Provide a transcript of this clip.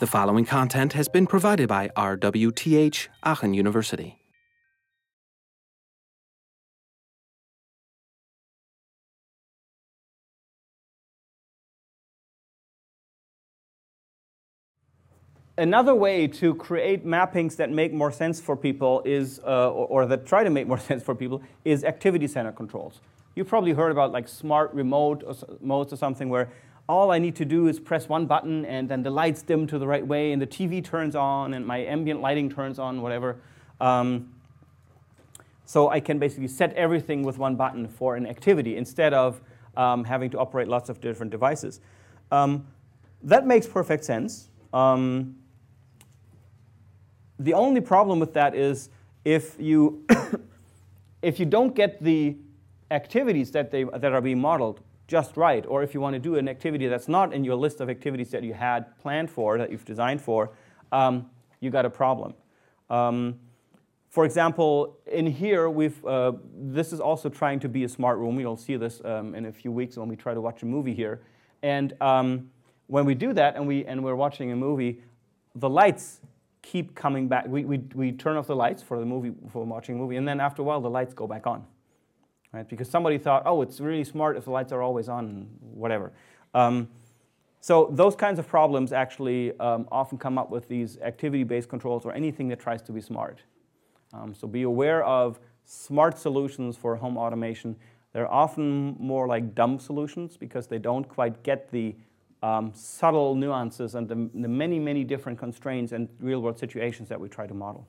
The following content has been provided by RWTH Aachen University. Another way to create mappings that make more sense for people is, uh, or, or, that try to make more sense for people, is activity center controls. You've probably heard about like smart remote or modes or something where all I need to do is press one button and then the lights dim to the right way and the TV turns on and my ambient lighting turns on, whatever. Um, so I can basically set everything with one button for an activity instead of um, having to operate lots of different devices. Um, that makes perfect sense. Um, the only problem with that is if you, if you don't get the activities that, they, that are being modeled just right, or if you want to do an activity that's not in your list of activities that you had planned for, that you've designed for, um, you got a problem. Um, for example, in here, we've, uh, this is also trying to be a smart room. You'll see this um, in a few weeks when we try to watch a movie here. And um, when we do that and, we, and we're watching a movie, the lights keep coming back. We, we, we turn off the lights for the movie, for watching a movie, and then after a while, the lights go back on right? Because somebody thought, oh, it's really smart if the lights are always on, whatever. Um, so those kinds of problems actually um, often come up with these activity-based controls or anything that tries to be smart. Um, so be aware of smart solutions for home automation. They're often more like dumb solutions because they don't quite get the um, subtle nuances and the, the many, many different constraints and real-world situations that we try to model.